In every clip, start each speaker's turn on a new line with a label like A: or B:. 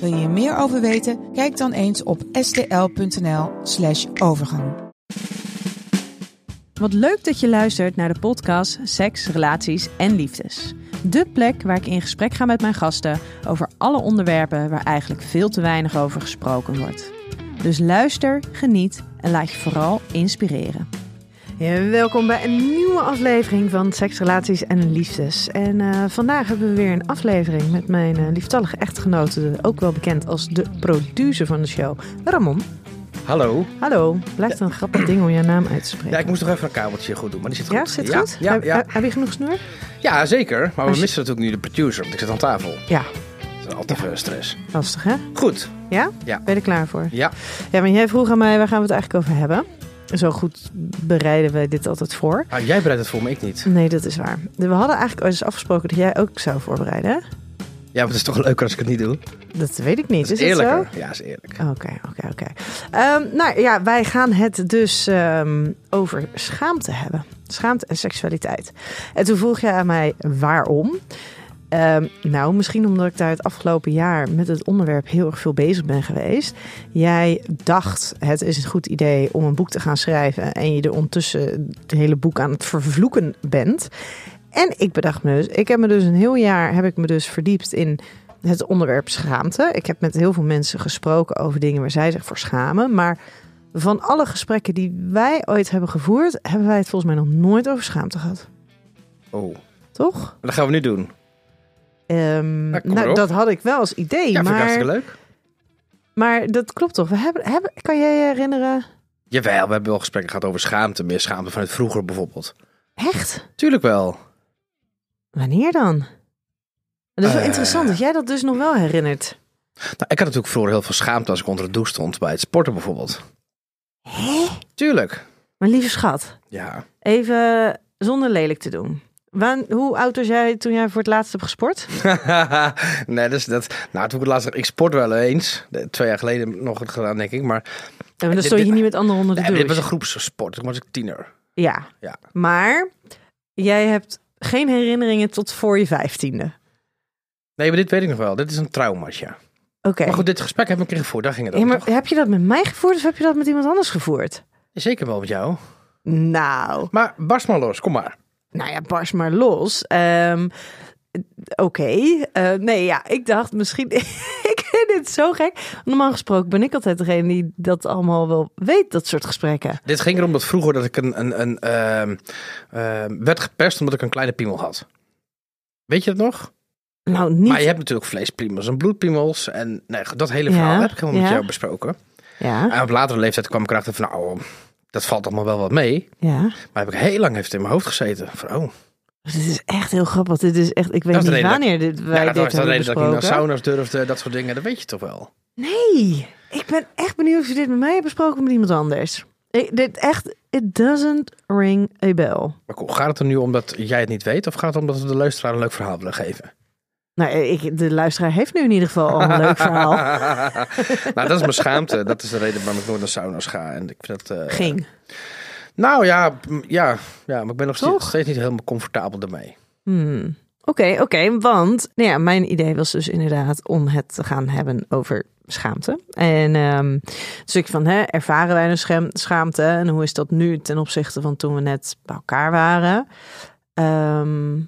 A: Wil je hier meer over weten? Kijk dan eens op stl.nl/slash overgang.
B: Wat leuk dat je luistert naar de podcast Seks, Relaties en Liefdes. De plek waar ik in gesprek ga met mijn gasten over alle onderwerpen waar eigenlijk veel te weinig over gesproken wordt. Dus luister, geniet en laat je vooral inspireren. Ja, welkom bij een nieuwe aflevering van Seks, Relaties en Liefdes. En eh, vandaag hebben we weer een aflevering met mijn uh, lieftallige echtgenote, ook wel bekend als de producer van de show, Ramon.
C: Hallo.
B: Hallo, blijft een grappig ding om jouw naam uit te spreken.
C: Ja, ik moest nog even een kabeltje goed doen, maar die zit goed.
B: Ja, zit
C: ja,
B: goed?
C: Ja,
B: heb,
C: ja.
B: heb je genoeg snoer?
C: ja, zeker. Maar we
B: je-
C: missen natuurlijk nu de producer, want ik zit aan tafel.
B: Ja,
C: Dat is altijd veel stress.
B: lastig hè?
C: Goed.
B: Ja?
C: Ja.
B: Ben je er klaar voor?
C: Ja.
B: Ja, maar jij vroeg aan mij, waar gaan we het eigenlijk over hebben? Zo goed bereiden we dit altijd voor.
C: Ah, jij bereidt het voor me, ik niet.
B: Nee, dat is waar. We hadden eigenlijk ooit eens afgesproken dat jij ook zou voorbereiden.
C: Ja, maar het is toch leuker als ik het niet doe.
B: Dat weet ik niet.
C: Dat is,
B: is het zo?
C: eerlijker. Ja, is eerlijk.
B: Oké, oké, oké. Ehm, Nou ja, wij gaan het dus ehm, over schaamte hebben. Schaamte en seksualiteit. En toen vroeg jij aan mij waarom. Ehm, nou, misschien omdat ik daar het afgelopen jaar met het onderwerp heel erg veel bezig ben geweest. Jij dacht, het is een goed idee om een boek te gaan schrijven. En je er ondertussen het hele boek aan het vervloeken bent. En ik bedacht me dus, ik heb me dus een heel jaar heb ik me dus verdiept in het onderwerp schaamte. Ik heb met heel veel mensen gesproken over dingen waar zij zich voor schamen. Maar van alle gesprekken die wij ooit hebben gevoerd, hebben wij het volgens mij nog nooit over schaamte gehad.
C: Oh,
B: Toch?
C: dat gaan we nu doen.
B: Nou,
C: erop.
B: dat had ik wel als idee.
C: Ja, vind ik
B: maar,
C: leuk.
B: maar dat klopt toch? We hebben, hebben, kan jij je herinneren?
C: Jawel, we hebben wel gesprekken gehad over schaamte. Meer schaamte vanuit vroeger bijvoorbeeld.
B: Echt?
C: Tuurlijk wel.
B: Wanneer dan? Dat is wel
C: Eh.
B: interessant dat jij dat dus nog wel herinnert.
C: Nou, ik had natuurlijk vroeger heel veel schaamte als ik onder de douche stond bij het sporten bijvoorbeeld.
B: Hè?
C: Tuurlijk.
B: Mijn lieve schat,
C: Ja.
B: even zonder lelijk te doen. Waan- hoe oud was jij toen jij voor het laatst hebt gesport?
C: nee, dus dat. Nou, toen ik het laatst. Ik sport wel eens. Twee jaar geleden nog het gedaan, denk ik. Maar
B: Ja, maar dan stond je niet met anderen onder de
C: nee,
B: douche.
C: dit was een groepssport. Toen was ik tiener.
B: Ja.
C: Ja.
B: Maar jij hebt geen herinneringen tot voor je vijftiende.
C: Nee, maar dit weet ik nog wel. Dit is een traumaatje.
B: Oké.
C: Maar goed, dit gesprek heb ik een keer gevoerd. Daar ging het
B: Ja,
C: over,
B: maar
C: toch?
B: heb je dat met mij gevoerd of heb je dat met iemand anders gevoerd?
C: Zeker wel met jou.
B: Nou,
C: Maar barst maar los. Kom maar.
B: Nou ja, barst maar los. Ehm, Oké. Eh, nee, ja, ik dacht misschien... ik vind dit zo gek. Normaal gesproken ben ik altijd degene die dat allemaal wel weet, dat soort gesprekken.
C: Dit ging erom dat vroeger dat ik een, een, een ehm, ehm, werd gepest omdat ik een kleine piemel had. Weet je dat nog?
B: Nou, niet...
C: Maar je hebt natuurlijk vleespiemels en bloedpiemels. En nee, dat hele
B: Ja,
C: verhaal heb ik helemaal met jou besproken.
B: Ja,
C: En op latere leeftijd kwam ik erachter van, nou, dat valt allemaal wel wat mee.
B: ja.
C: Maar heb ik heel lang heeft in mijn hoofd gezeten. Van, oh,
B: Dit is echt heel grappig. Dit is echt... Ik weet niet
C: reden dat
B: wanneer dit, wij
C: ja, dat
B: dit
C: was de
B: hebben
C: reden dat ik niet naar sauna's durfde, dat soort dingen. Dat weet je toch wel.
B: Nee, ik ben echt benieuwd of je dit met mij hebt besproken of met iemand anders. Ik, dit echt, it doesn't ring a bell.
C: Maar cool, gaat het er nu om dat jij het niet weet? Of gaat het om dat we de luisteraar een leuk verhaal willen geven?
B: Nou, ik, de luisteraar heeft nu in ieder geval al een leuk verhaal.
C: nou, dat is mijn schaamte. Dat is de reden waarom ik nooit naar sauna's ga. En ik vind dat, eh,
B: Ging.
C: Nou ja, ja, ja, maar ik ben nog steeds, niet helemaal comfortabel ermee.
B: Hmm. Oké, oké, want nou ja, mijn idee was dus inderdaad om het te gaan hebben over schaamte. En ehm dus ik van, hè, ervaren wij een schaam- schaamte en hoe is dat nu ten opzichte van toen we net bij elkaar waren? Ehm,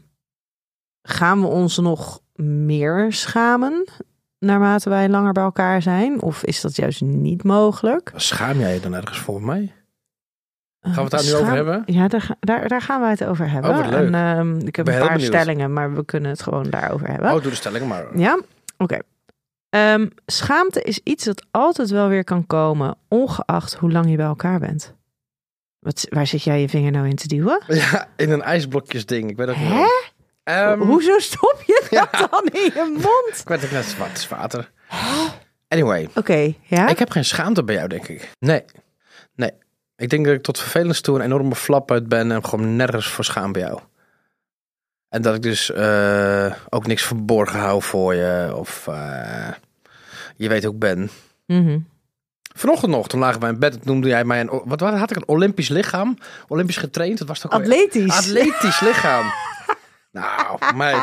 B: gaan we ons nog meer schamen naarmate wij langer bij elkaar zijn? Of is dat juist niet mogelijk?
C: Schaam jij je dan ergens voor mij?
B: Gaan
C: we het daar nu over hebben?
B: Ja, daar, daar, daar gaan wij het over hebben.
C: Oh.
B: En, ehm, ik heb
C: ben
B: een paar stellingen, maar we kunnen het gewoon daarover hebben.
C: Oh, doe de stelling maar.
B: Ja, oké. Ehm, schaamte is iets dat altijd wel weer kan komen, ongeacht hoe lang je bij elkaar bent. Wat, waar zit jij je vinger nou in te duwen?
C: Ja, in een ijsblokjes ding. Ik weet ook niet. Ehm,
B: Hoezo stop je dat
C: ja.
B: dan in je mond?
C: Ik ook net zwart water. Anyway,
B: Oké, ja?
C: ik heb geen schaamte bij jou, denk ik. Nee, nee. Ik denk dat ik tot vervelens toe een enorme flap uit ben en gewoon nergens voor schaam bij jou. En dat ik dus eh, ook niks verborgen hou voor je. Of eh, je weet hoe ik ben.
B: Mhm.
C: Vanochtend nog, toen lagen wij in bed, noemde jij mij een... Wat had ik een Olympisch lichaam? Olympisch getraind? Dat was alweer?
B: Atletisch.
C: Atletisch lichaam. nou, meid,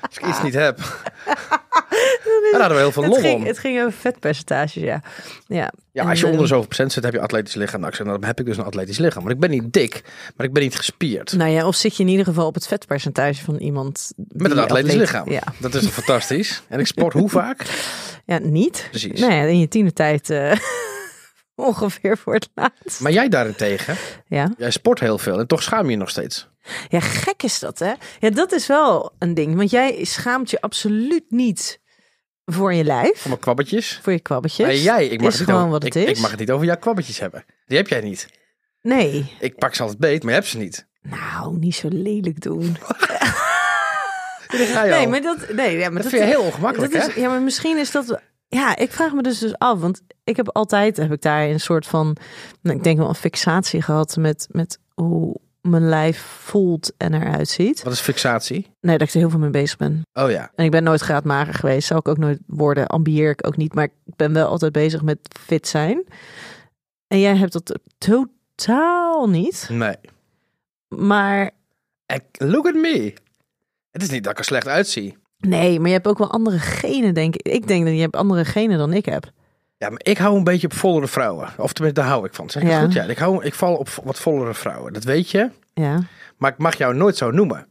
C: als ik iets niet heb. Daar hadden we heel veel
B: het,
C: lol
B: ging,
C: om.
B: het ging over vetpercentages, ja. Ja,
C: Ja,
B: En,
C: als je
B: eh,
C: onder de zoveel procent zit, heb je atletisch lichaam. Nou, ik zeg, dan heb ik dus een atletisch lichaam. Want ik ben niet dik, maar ik ben niet gespierd.
B: Nou ja, of zit je in ieder geval op het vetpercentage van iemand...
C: Met een atletisch
B: atleet-
C: lichaam.
B: Ja.
C: Dat is fantastisch. En ik sport hoe vaak?
B: ja, niet.
C: Precies.
B: Nou ja, in je tienertijd eh ongeveer voor het laatst.
C: Maar jij daarentegen,
B: Ja.
C: jij sport heel veel en toch schaam je je nog steeds.
B: ja, gek is dat, hè? Ja, dat is wel een ding. Want jij schaamt je absoluut niet voor je lijf,
C: Voor mijn kwabbetjes.
B: voor je kwabbetjes.
C: Maar jij, ik mag,
B: is
C: het niet
B: gewoon
C: over,
B: wat het
C: ik,
B: is.
C: ik mag het niet over jouw kwabbetjes hebben. Die heb jij niet.
B: Nee.
C: Ik pak ze altijd beet, maar je hebt ze niet.
B: Nou, niet zo lelijk doen. Nee, maar dat, nee, ja, maar
C: dat
B: dat,
C: vind je heel ongemakkelijk,
B: dat
C: hè?
B: is, Ja, maar misschien is dat. Ja, ik vraag me dus, dus af. Want ik heb altijd heb ik daar een soort van. nou, Ik denk wel een fixatie gehad met, met hoe mijn lijf voelt en eruit ziet.
C: Wat is fixatie?
B: Nee, dat ik er heel veel mee bezig ben.
C: Oh ja.
B: En ik ben nooit graadmager geweest. Zou ik ook nooit worden. Ambieer ik ook niet. Maar ik ben wel altijd bezig met fit zijn. En jij hebt dat totaal niet.
C: Nee.
B: Maar
C: Look at me. Het is niet dat ik er slecht uitzie.
B: Nee, maar je hebt ook wel andere genen, denk ik. Ik denk dat je hebt andere genen dan ik heb.
C: Ja, maar ik hou een beetje op vollere vrouwen. Of tenminste, daar hou ik van. Zeg ik
B: Ja.
C: goed? Ja, ik, hou, ik val op wat vollere vrouwen. Dat weet je.
B: Ja.
C: Maar ik mag jou nooit zo noemen.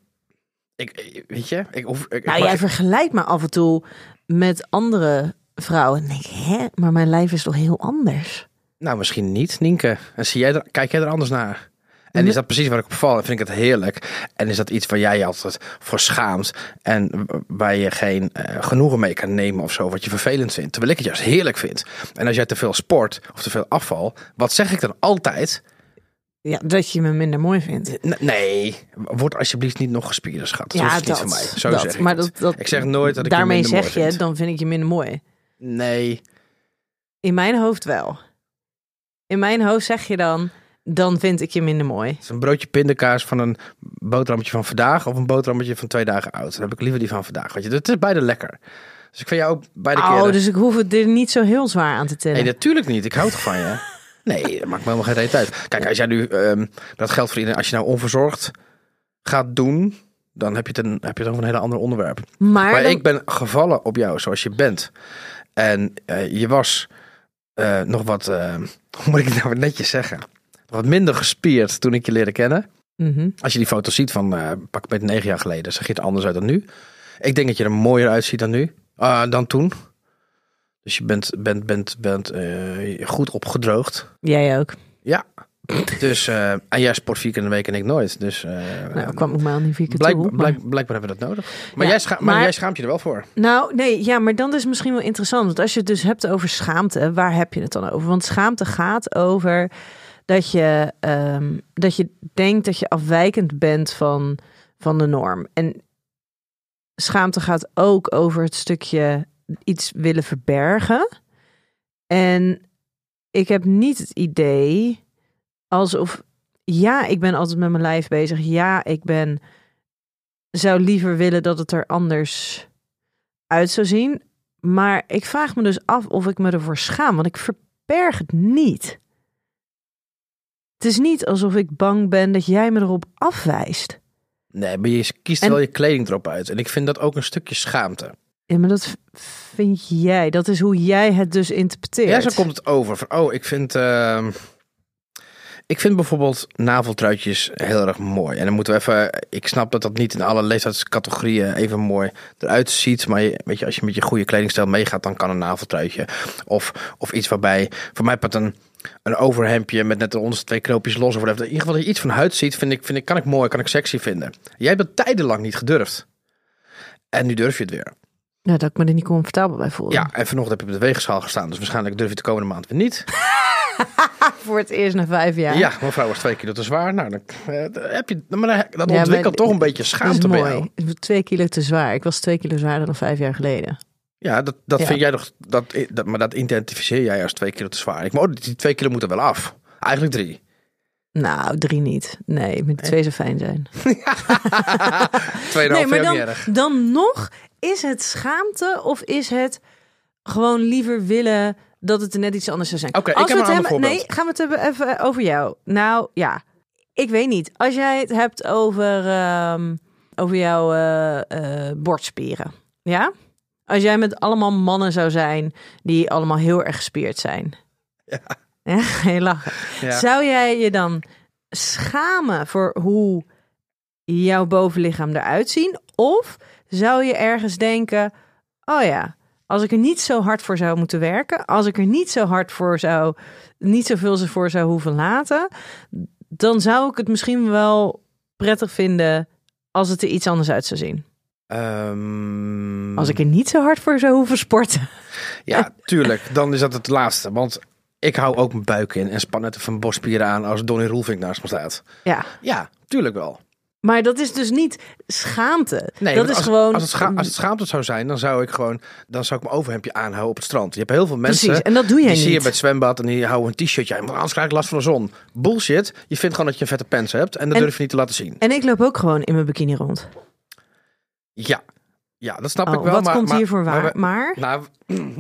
C: Ik, weet je? Ik, hoef, ik,
B: Nou, jij vergelijkt me af en toe met andere vrouwen. En denk hè, maar mijn lijf is toch heel anders?
C: nou, misschien niet, Nienke. En zie jij er, kijk jij er anders naar? En is dat precies waar ik op val? En vind ik het heerlijk? En is dat iets waar jij je altijd voor schaamt? En waar je geen eh, genoegen mee kan nemen of zo, wat je vervelend vindt? Terwijl ik het juist heerlijk vind. En als jij te veel sport of te veel afval, wat zeg ik dan altijd?
B: Ja, dat je me minder mooi vindt.
C: N- nee, word alsjeblieft niet nog gespierder, schat. Dat
B: ja,
C: hoeft niet van mij. Zo
B: dat.
C: zeg ik
B: maar dat, dat,
C: Ik zeg nooit dat ik je
B: daarmee zeg je,
C: vind.
B: dan vind ik je minder mooi.
C: Nee,
B: In mijn hoofd wel. In mijn hoofd zeg je dan, dan vind ik je minder mooi.
C: het is een broodje pindakaas van een boterhammetje van vandaag of een boterhammetje van twee dagen oud. Dan heb ik liever die van vandaag. Weet je, het is beide lekker. Dus ik vind jou ook beide
B: Oh,
C: keren.
B: dus ik hoef het er niet zo heel zwaar aan te tillen.
C: Nee, natuurlijk niet. Ik houd toch van je. Nee, dat maakt me helemaal geen reet uit. Kijk, als jij nu ehm, dat geldt voor iedereen, als je nou onverzorgd gaat doen, dan heb je het, een, heb je het over een hele ander onderwerp.
B: maar
C: Maar
B: dan-
C: ik ben gevallen op jou zoals je bent. En eh, je was eh, nog wat, eh, hoe moet ik het nou netjes zeggen? Wat minder gespierd toen ik je leerde kennen.
B: Mhm.
C: Als je die foto ziet van eh, pak beetje negen jaar geleden, zag je het anders uit dan nu. Ik denk dat je er mooier uitziet dan nu, ah, dan toen. Dus je bent, bent, bent, bent eh, goed opgedroogd.
B: Jij ook.
C: Ja. Dus, eh, en jij sport vier keer in de week en ik nooit. Dus eh,
B: Nou, kwam ik maar niet vier keer
C: blijk,
B: toe. maar-
C: blijk- blijkbaar hebben we dat nodig. Maar,
B: Ja,
C: jij, maar,
B: maar-
C: jij schaamt je er wel voor.
B: Nou, nee, ja, maar dan is het misschien wel interessant. Want als je het dus hebt over schaamte, waar heb je het dan over? Want schaamte gaat over dat je, ehm, dat je denkt dat je afwijkend bent van, van de norm. En schaamte gaat ook over het stukje iets willen verbergen. En ik heb niet het idee alsof, ja, ik ben altijd met mijn lijf bezig. Ja, ik ben, zou liever willen dat het er anders uit zou zien. Maar ik vraag me dus af of ik me ervoor schaam, want ik verberg het niet. Het is niet alsof ik bang ben dat jij me erop afwijst.
C: Nee, maar je kiest
B: En-
C: wel je kleding erop uit. En ik vind dat ook een stukje schaamte.
B: Ja, maar dat vind jij. Dat is hoe jij het dus interpreteert.
C: Ja, zo komt het over. Van, oh, ik vind, ehm, ik vind bijvoorbeeld naveltruitjes heel erg mooi. En dan moeten we even. Ik snap dat dat niet in alle leeftijdscategorieën even mooi eruit ziet. Maar je, weet je, als je met je goede kledingstijl meegaat, dan kan een naveltruitje. Of, of iets waarbij. Voor mij pat een, een overhemdje met net onderste twee knoopjes los. Of whatever. In ieder geval dat je iets van huid ziet, vind ik, vind ik, kan ik mooi, kan ik sexy vinden. Jij hebt dat tijdenlang niet gedurfd. En nu durf je het weer.
B: Ja, dat ik me er niet comfortabel bij voelde.
C: Ja, en vanochtend heb je op de weegschaal gestaan. Dus waarschijnlijk durf je de komende maand weer niet.
B: Voor het eerst na vijf jaar.
C: Ja, mijn vrouw was twee kilo te zwaar. Nou, dan, eh, heb je, maar dat
B: Ja,
C: ontwikkelt
B: maar-
C: toch een beetje schaamte bij jou.
B: Twee kilo te zwaar. Ik was twee kilo zwaarder dan vijf jaar geleden.
C: Ja, dat, dat
B: Ja.
C: vind jij toch, dat, dat, maar dat identificeer jij als twee kilo te zwaar. Ik maar oh, die twee kilo moeten wel af. Eigenlijk drie.
B: Nou, drie niet. Nee, met twee zou fijn zijn.
C: Tweeënhalf
B: nee, maar dan, dan nog, is het schaamte of is het gewoon liever willen dat het er net iets anders zou zijn?
C: Oké, ik heb
B: we
C: een
B: het hebben. Nee, gaan we het hebben even over jou. Nou ja, ik weet niet. Als jij het hebt over, ehm, over jouw eh, borstspieren, ja? Als jij met allemaal mannen zou zijn die allemaal heel erg gespierd zijn.
C: Ja.
B: Ja, je lachen.
C: Ja.
B: Zou jij je dan schamen voor hoe jouw bovenlichaam eruit zien? Of zou je ergens denken: oh ja, als ik er niet zo hard voor zou moeten werken, als ik er niet zo hard voor zou, niet zoveel voor zou hoeven laten, dan zou ik het misschien wel prettig vinden als het er iets anders uit zou zien.
C: Ehm,
B: Als ik er niet zo hard voor zou hoeven sporten.
C: Ja, tuurlijk. Dan is dat het laatste. Want ik hou ook mijn buik in en span net even borstspieren aan als Donny Roelvink naast me staat.
B: Ja,
C: Ja, tuurlijk wel.
B: maar dat is dus niet schaamte.
C: Nee,
B: dat
C: want
B: is
C: als,
B: gewoon.
C: Als het, scha- als het schaamte zou zijn, dan zou ik gewoon... Dan zou ik mijn overhemdje aanhouden op het strand. Je hebt heel veel mensen...
B: Precies, en dat doe jij
C: die zie je bij het zwembad en die houden een t-shirtje aan. Maar anders krijg ik last van de zon. Bullshit. Je vindt gewoon dat je een vette pants hebt. En dat
B: En-
C: durf je niet te laten zien.
B: En ik loop ook gewoon in mijn bikini rond.
C: Ja. Ja, dat snap
B: Oh,
C: ik wel.
B: wat
C: maar,
B: komt
C: maar-
B: hier voor waar?
C: maar-
B: Maar,
C: nou,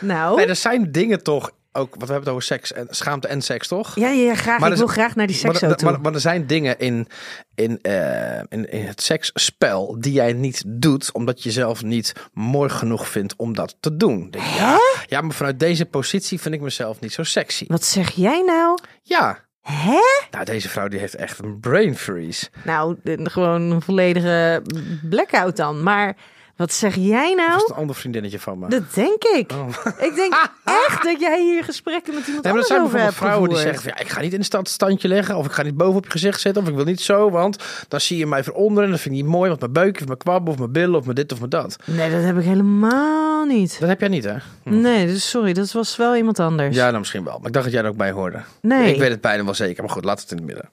B: nou,
C: nee, er zijn dingen toch... Ook, wat we hebben het over seks en schaamte en seks, toch?
B: ja, ja, graag.
C: Maar
B: ik wil graag naar die
C: Maar,
B: seks toe.
C: maar, maar er zijn dingen in, in, eh, in, in het seksspel die jij niet doet, omdat je zelf niet mooi genoeg vindt om dat te doen. Denk, ja, ja, maar vanuit deze positie vind ik mezelf niet zo sexy.
B: Wat zeg jij nou?
C: Ja.
B: Hè?
C: Nou, deze vrouw die heeft echt een brain freeze.
B: Nou, de- gewoon een volledige blackout dan. Maar wat zeg jij
C: Dat
B: nou?
C: is een ander vriendinnetje van me.
B: Dat denk ik.
C: Oh.
B: Ik denk echt dat jij hier gesprekken met iemand
C: Nee, maar er zijn
B: over hebt
C: vrouwen die zeggen: van, ja, Ik ga niet in de stad standje leggen, of ik ga niet boven op je gezicht zitten, of ik wil niet zo, want dan zie je mij van onderen en dat vind ik niet mooi, want mijn buik of mijn kwab of mijn billen of mijn dit of mijn dat.
B: Nee, dat heb ik helemaal niet.
C: Dat heb jij niet, hè?
B: Nee, dus sorry, dat was wel iemand anders.
C: Ja, nou misschien wel. Maar ik dacht dat jij er ook bij hoorde.
B: nee.
C: Ik weet het bijna wel zeker, maar goed, laat het in het midden.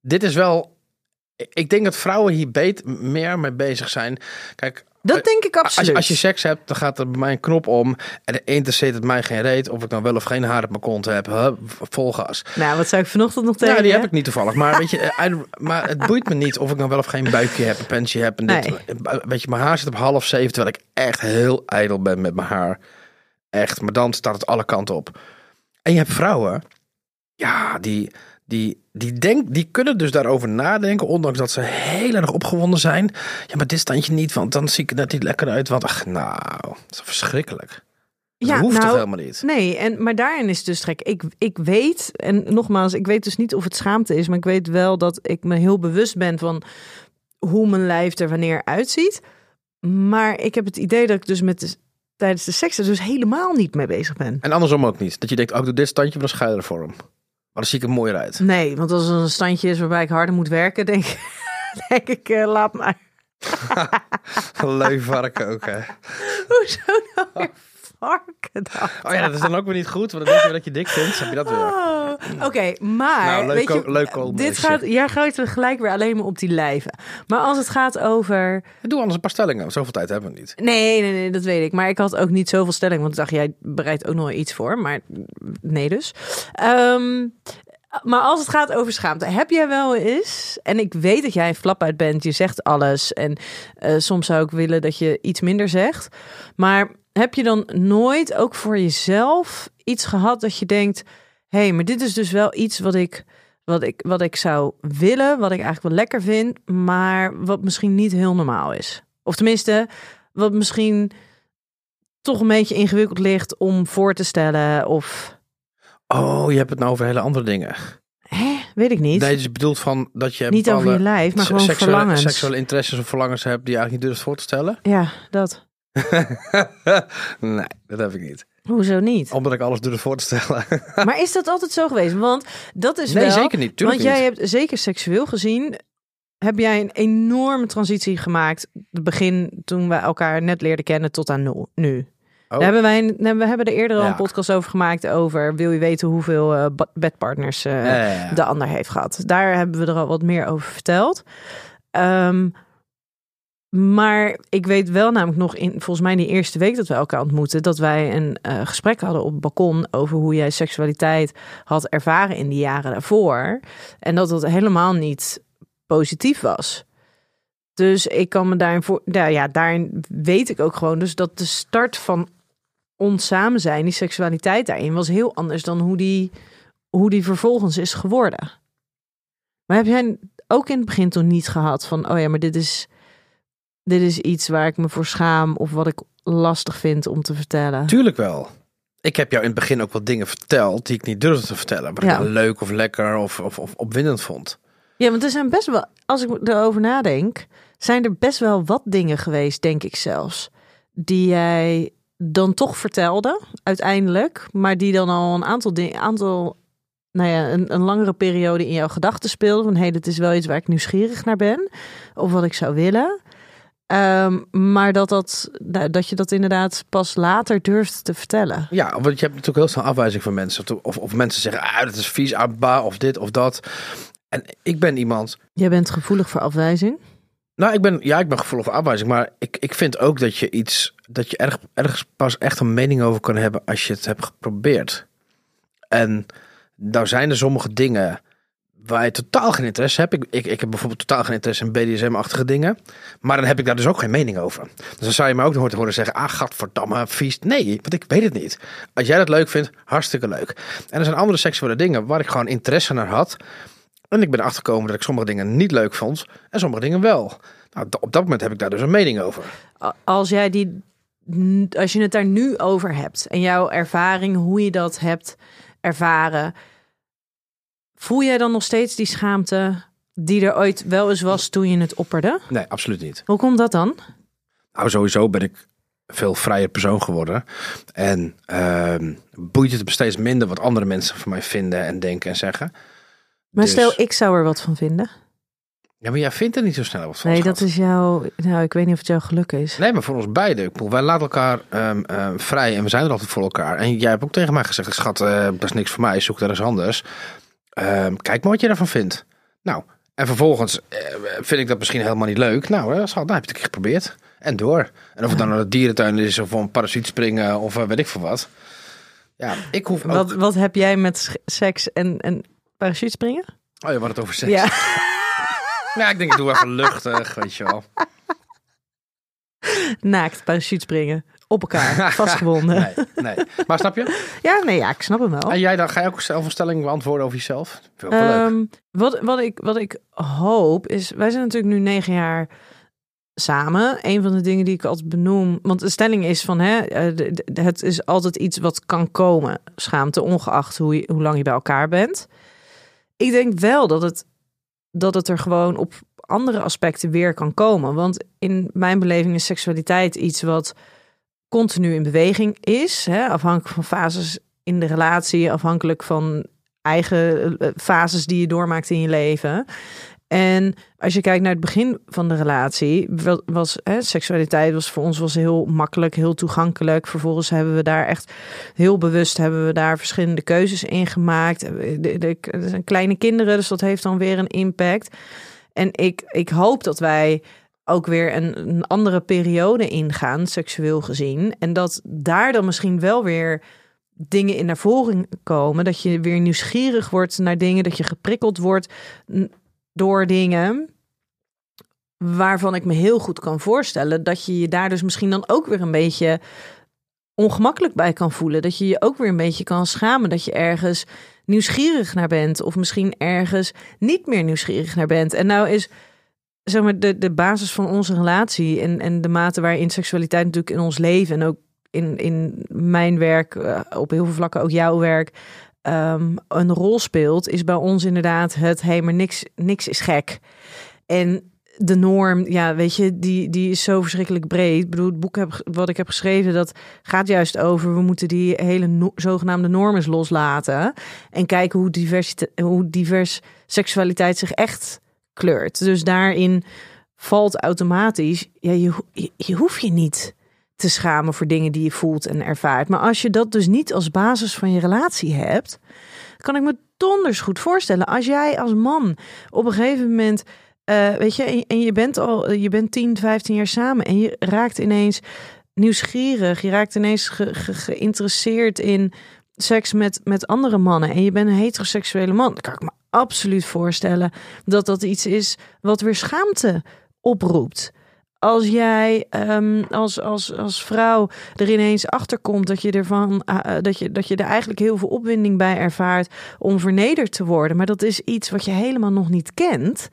C: Dit is wel. Ik denk dat vrouwen hier beet meer mee bezig zijn. Kijk,
B: dat denk ik
C: als,
B: absoluut.
C: je- als je seks hebt, dan gaat er bij mij een knop om. En de interesseert het mij geen reet of ik dan wel of geen haar op mijn kont heb. Hup, vol gas.
B: Nou, wat zou ik vanochtend nog tegen
C: Ja, die heb ik niet toevallig. Maar, weet je, eh, maar het boeit me niet of ik dan wel of geen buikje heb, een pensje heb. En dit. Weet je, mijn haar zit op half zeven, terwijl ik echt heel ijdel ben met mijn haar. Echt, maar dan staat het alle kanten op. En je hebt vrouwen, ja, die, die, die, denk, die kunnen dus daarover nadenken, ondanks dat ze heel erg opgewonden zijn. Ja, maar dit standje niet, want dan zie ik er niet lekker uit. Want, ach, nou, dat is verschrikkelijk. Dat
B: Ja,
C: hoeft toch
B: nou,
C: helemaal niet?
B: Nee, en, maar daarin is het dus gek. Ik, ik weet, en nogmaals, ik weet dus niet of het schaamte is, maar ik weet wel dat ik me heel bewust ben van hoe mijn lijf er wanneer uitziet. Maar ik heb het idee dat ik dus met de, tijdens de seks er dus helemaal niet mee bezig ben.
C: En andersom ook niet. Dat je denkt, oh, ik doe dit standje, maar dan schuil voor hem. Maar dan zie ik er mooier uit.
B: Nee, want als er een standje is waarbij ik harder moet werken, denk, denk ik, eh, laat maar.
C: Leuk varken ook, hè.
B: Hoezo nou weer varken?
C: Oh ja, dat is dan ook weer niet goed, want dan denk je weer dat je dik vindt. Heb je dat weer?
B: Oh, Oké, maar
C: Nou, leuk
B: weet je,
C: leuk
B: dit gaat, jij gooit er gelijk weer alleen maar op die lijven. Maar als het gaat over,
C: Doe anders een paar stellingen. Zoveel tijd hebben we niet.
B: nee, nee, nee, dat weet ik. Maar ik had ook niet zoveel stelling, want ik dacht jij bereidt ook nog iets voor, maar nee dus. Ehm, maar als het gaat over schaamte, heb jij wel eens, en ik weet dat jij een flap uit bent, je zegt alles en eh, soms zou ik willen dat je iets minder zegt, maar heb je dan nooit ook voor jezelf iets gehad dat je denkt, hé, hey, maar dit is dus wel iets wat ik, wat, ik, wat ik zou willen, wat ik eigenlijk wel lekker vind, maar wat misschien niet heel normaal is? Of tenminste, wat misschien toch een beetje ingewikkeld ligt om voor te stellen of...
C: Oh, je hebt het nou over hele andere dingen.
B: Hè? Weet ik niet.
C: Nee, dus je bedoelt van dat je
B: niet over je lijf, maar gewoon
C: seksuele,
B: verlangens.
C: seksuele interesses of verlangens hebt die je eigenlijk niet durft voor te stellen.
B: Ja, dat.
C: nee, dat heb ik niet.
B: Hoezo niet?
C: Omdat ik alles durf voor te stellen.
B: Maar is dat altijd zo geweest? Want dat is
C: nee,
B: wel...
C: zeker niet. Tuurlijk
B: Want jij
C: niet.
B: hebt zeker seksueel gezien... heb jij een enorme transitie gemaakt... het begin toen we elkaar net leerden kennen tot aan nu-.
C: Oh.
B: Daar hebben wij, we hebben er eerder al
C: Ja.
B: een podcast over gemaakt... over wil je weten hoeveel eh, bedpartners eh,
C: Ja, ja, ja.
B: de ander heeft gehad. Daar hebben we er al wat meer over verteld. Ehm, Maar ik weet wel namelijk nog in volgens mij die eerste week dat we elkaar ontmoetten, dat wij een eh, gesprek hadden op het balkon over hoe jij seksualiteit had ervaren in die jaren daarvoor. En dat dat helemaal niet positief was. Dus ik kan me daarin voor. Nou ja, daarin weet ik ook gewoon. Dus dat de start van ons samen zijn, die seksualiteit daarin, was heel anders dan hoe die, hoe die vervolgens is geworden. Maar heb jij ook in het begin toen niet gehad van, oh ja, maar dit is, dit is iets waar ik me voor schaam of wat ik lastig vind om te vertellen?
C: Tuurlijk wel. Ik heb jou in het begin ook wat dingen verteld die ik niet durfde te vertellen. Wat
B: Ja.
C: ik leuk of lekker of, of, of opwindend vond.
B: Ja, want er zijn best wel, als ik erover nadenk, zijn er best wel wat dingen geweest, denk ik zelfs, die jij dan toch vertelde, uiteindelijk, maar die dan al een aantal dingen, aantal, nou ja, een, een langere periode in jouw gedachten speelden. Van hé, hey, dit is wel iets waar ik nieuwsgierig naar ben, of wat ik zou willen. Ehm, maar dat, dat, dat je dat inderdaad pas later durft te vertellen.
C: Ja, want je hebt natuurlijk heel snel afwijzing van mensen. Of, of mensen zeggen, ah, dat is vies, ah, bah, of dit of dat. En ik ben iemand
B: Jij bent gevoelig voor afwijzing.
C: Nou, ik ben, ja, ik ben gevoelig voor afwijzing, maar ik, ik vind ook dat je iets, dat je erg, ergens pas echt een mening over kan hebben als je het hebt geprobeerd. En nou zijn er sommige dingen waar je totaal geen interesse hebt. Ik, ik, ik heb bijvoorbeeld totaal geen interesse in BDSM-achtige dingen, maar dan heb ik daar dus ook geen mening over. Dus dan zou je me ook horen horen zeggen, ah, gadverdamme, vies. Nee, want ik weet het niet. Als jij dat leuk vindt, hartstikke leuk. En er zijn andere seksuele dingen waar ik gewoon interesse naar had. En ik ben achtergekomen dat ik sommige dingen niet leuk vond en sommige dingen wel. Nou, op dat moment heb ik daar dus een mening over.
B: Als jij die, als je het daar nu over hebt en jouw ervaring, hoe je dat hebt ervaren, voel jij dan nog steeds die schaamte die er ooit wel eens was toen je het opperde?
C: Nee, absoluut niet.
B: Hoe komt dat dan?
C: Nou, sowieso ben ik veel vrijer persoon geworden. En ehm, boeit het me steeds minder wat andere mensen van mij vinden en denken en zeggen.
B: Maar
C: Dus-
B: stel, ik zou er wat van vinden.
C: Ja, maar jij vindt er niet zo snel wat van.
B: Nee,
C: schat.
B: dat is jouw. Nou, ik weet niet of het jouw geluk is.
C: Nee, maar voor ons beiden. Ik bedoel, wij laten elkaar ehm, ehm, vrij en we zijn er altijd voor elkaar. En jij hebt ook tegen mij gezegd, schat, eh, dat is niks voor mij, zoek daar eens anders. Ehm, kijk maar wat je ervan vindt. Nou, en vervolgens eh, vind ik dat misschien helemaal niet leuk. Nou, schat, dan heb je het geprobeerd. En door. En of het dan naar de dierentuin is of een parasiet springen of eh, weet ik veel wat. Ja, ik hoef ook...
B: Wat, wat heb jij met seks en, en parachutespringen?
C: Oh, je had het over seks.
B: Ja.
C: Nou, ik denk, ik doe even luchtig, weet je wel.
B: Naakt parachutespringen. Op elkaar, vastgebonden.
C: Nee, nee. Maar snap je?
B: Ja, nee, ja, ik snap hem wel.
C: En jij dan, ga je ook zelf een stelling beantwoorden over jezelf? Wel.
B: Ehm, wat, wat, ik, wat ik hoop is, wij zijn natuurlijk nu negen jaar samen. Een van de dingen die ik altijd benoem, want de stelling is van, hè, eh, het is altijd iets wat kan komen, schaamte, ongeacht hoe, je, hoe lang je bij elkaar bent. Ik denk wel dat het, dat het er gewoon op andere aspecten weer kan komen. Want in mijn beleving is seksualiteit iets wat continu in beweging is, hè, afhankelijk van fases in de relatie, afhankelijk van eigen eh, fases die je doormaakt in je leven. En als je kijkt naar het begin van de relatie, wa- was hè, seksualiteit was voor ons was heel makkelijk, heel toegankelijk. Vervolgens hebben we daar echt heel bewust hebben we daar verschillende keuzes in gemaakt. De- er zijn kleine kinderen, dus dat heeft dan weer een impact. En ik, ik hoop dat wij ook weer een, andere periode ingaan, seksueel gezien. En dat daar dan misschien wel weer dingen in naar voren komen. Dat je weer nieuwsgierig wordt naar dingen, dat je geprikkeld wordt door dingen. Waarvan ik me heel goed kan voorstellen dat je je daar dus misschien dan ook weer een beetje ongemakkelijk bij kan voelen. Dat je je ook weer een beetje kan schamen. Dat je ergens nieuwsgierig naar bent. Of misschien ergens niet meer nieuwsgierig naar bent. En nou is zeg maar, de, de basis van onze relatie en, en de mate waarin seksualiteit natuurlijk in ons leven en ook in, in mijn werk, eh, op heel veel vlakken ook jouw werk, ehm, een rol speelt, is bij ons inderdaad het, hé, maar niks, niks is gek. En de norm, ja, weet je, die, die is zo verschrikkelijk breed. Ik bedoel, het boek heb, wat ik heb geschreven, dat gaat juist over... we moeten die hele zogenaamde normen loslaten... en kijken hoe, diversite- hoe divers seksualiteit zich echt kleurt. Dus daarin valt automatisch... Ja, je, je, je hoeft je niet te schamen voor dingen die je voelt en ervaart. Maar als je dat dus niet als basis van je relatie hebt... kan ik me donders goed voorstellen... als jij als man op een gegeven moment eh, weet je, en, je bent al, je bent 10, 15 jaar samen en je raakt ineens nieuwsgierig. Je raakt ineens ge- geïnteresseerd in seks met, met andere mannen. En je bent een heteroseksuele man. Kan ik me absoluut voorstellen dat dat iets is wat weer schaamte oproept. Als jij ehm, als, als, als vrouw er ineens achter komt dat je ervan eh, eh, dat, je, dat je er eigenlijk heel veel opwinding bij ervaart om vernederd te worden. Maar dat is iets wat je helemaal nog niet kent.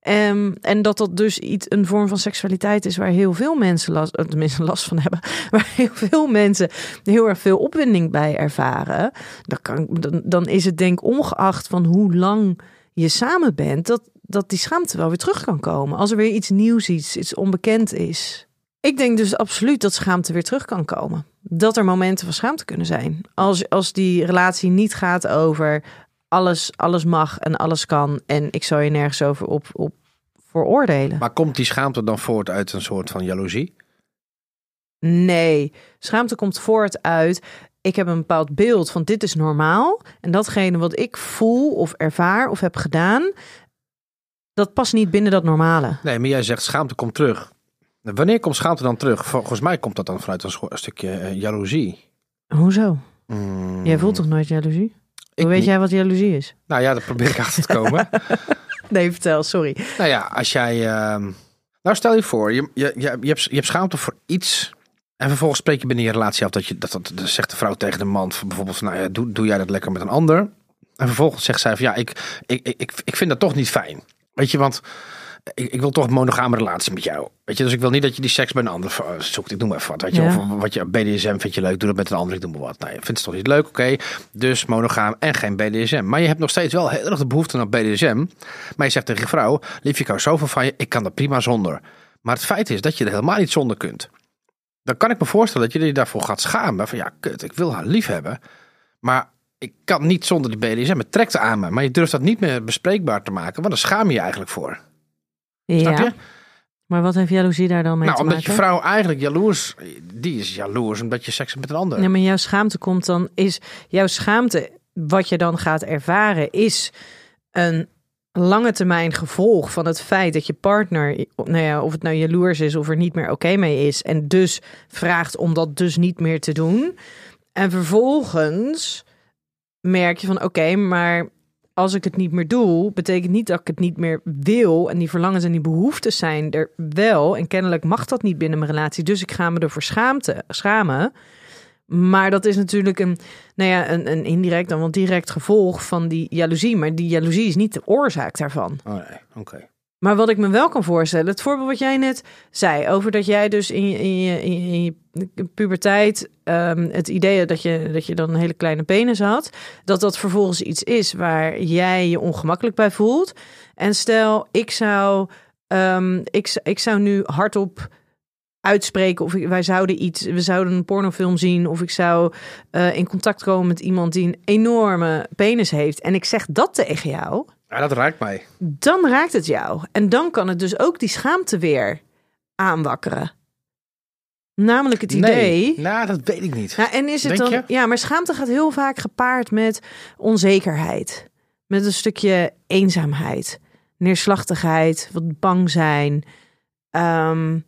B: Ehm, en dat dat dus iets, een vorm van seksualiteit is waar heel veel mensen last, eh, tenminste last van hebben. Waar heel veel mensen heel erg veel opwinding bij ervaren. Dan, kan, dan, dan is het denk ongeacht van hoe lang je samen bent, dat, dat die schaamte wel weer terug kan komen. Als er weer iets nieuws, iets, iets onbekend is. Ik denk dus absoluut dat schaamte weer terug kan komen. Dat er momenten van schaamte kunnen zijn. Als, als die relatie niet gaat over alles, alles mag en alles kan. En ik zou je nergens over op, op veroordelen.
C: Maar komt die schaamte dan voort uit een soort van jaloezie?
B: Nee, schaamte komt voort uit. Ik heb een bepaald beeld van dit is normaal. En datgene wat ik voel of ervaar of heb gedaan, dat past niet binnen dat normale.
C: Nee, maar jij zegt schaamte komt terug. Wanneer komt schaamte dan terug? Volgens mij komt dat dan vanuit een, stukje eh, jaloezie.
B: Hoezo?
C: Mm,
B: Jij voelt toch nooit jaloezie? Hoe weet
C: niet.
B: jij wat jaloezie is?
C: Nou ja, daar probeer ik achter te komen.
B: Nee, vertel, sorry.
C: nou ja, als jij... ehm, Nou, stel je voor, je, je, je, je, hebt, je hebt schaamte voor iets... En vervolgens spreek je binnen je relatie af dat je dat, dat, dat zegt de vrouw tegen de man van bijvoorbeeld van, nou ja, doe, doe jij dat lekker met een ander. En vervolgens zegt zij van ja, ik, ik, ik, ik vind dat toch niet fijn. Weet je, want ik, ik wil toch een monogame relatie met jou. Weet je, dus ik wil niet dat je die seks bij een ander v- zoekt. Ik noem maar even wat. Weet je,
B: Ja.
C: of wat je BDSM vind je leuk, doe dat met een ander. Ik doe maar wat. Nou, je vindt het toch niet leuk, oké. Dus monogaam en geen BDSM. Maar je hebt nog steeds wel heel erg de behoefte aan BDSM. Maar je zegt tegen je vrouw, lief, ik hou zoveel van je, ik kan dat prima zonder. Maar het feit is dat je er helemaal niet zonder kunt. Dan kan ik me voorstellen dat je je daarvoor gaat schamen. Van ja, kut, ik wil haar lief hebben. Maar ik kan niet zonder die BDSM. Het trekt aan me. Maar je durft dat niet meer bespreekbaar te maken. Want dan schaam je je eigenlijk voor. Snap je?
B: Ja, maar wat heeft jaloezie daar dan mee
C: nou,
B: te
C: omdat
B: maken?
C: je vrouw eigenlijk jaloers... Die is jaloers omdat je seks hebt met een ander.
B: Ja, maar jouw schaamte komt dan, is jouw schaamte, wat je dan gaat ervaren, is een lange termijn gevolg van het feit dat je partner, nou ja, of het nou jaloers is of er niet meer oké mee is, en dus vraagt om dat dus niet meer te doen. En vervolgens merk je van oké, maar als ik het niet meer doe, betekent niet dat ik het niet meer wil. En die verlangens en die behoeftes zijn er wel. En kennelijk mag dat niet binnen mijn relatie. Dus ik ga me ervoor schaamte, schamen. Maar dat is natuurlijk een, nou ja, een, een indirect dan wel direct gevolg van die jaloezie. Maar die jaloezie is niet de oorzaak daarvan.
C: Oh nee, oké.
B: Maar wat ik me wel kan voorstellen, het voorbeeld wat jij net zei, over dat jij dus in je, in je, in puberteit ehm, het idee dat je, dat je dan een hele kleine penis had, dat dat vervolgens iets is waar jij je ongemakkelijk bij voelt. En stel, ik zou, ehm, ik, ik zou nu hardop uitspreken of wij zouden iets, we zouden een pornofilm zien of ik zou eh, in contact komen met iemand die een enorme penis heeft en ik zeg dat tegen jou,
C: Ja, dat raakt mij.
B: dan raakt het jou. En dan kan het dus ook die schaamte weer aanwakkeren. Namelijk het idee.
C: Nee, nou, dat weet ik niet.
B: Nou, en is het
C: Denk
B: dan.
C: je?
B: Ja, maar schaamte gaat heel vaak gepaard met onzekerheid. Met een stukje eenzaamheid, neerslachtigheid, wat bang zijn. Ehm,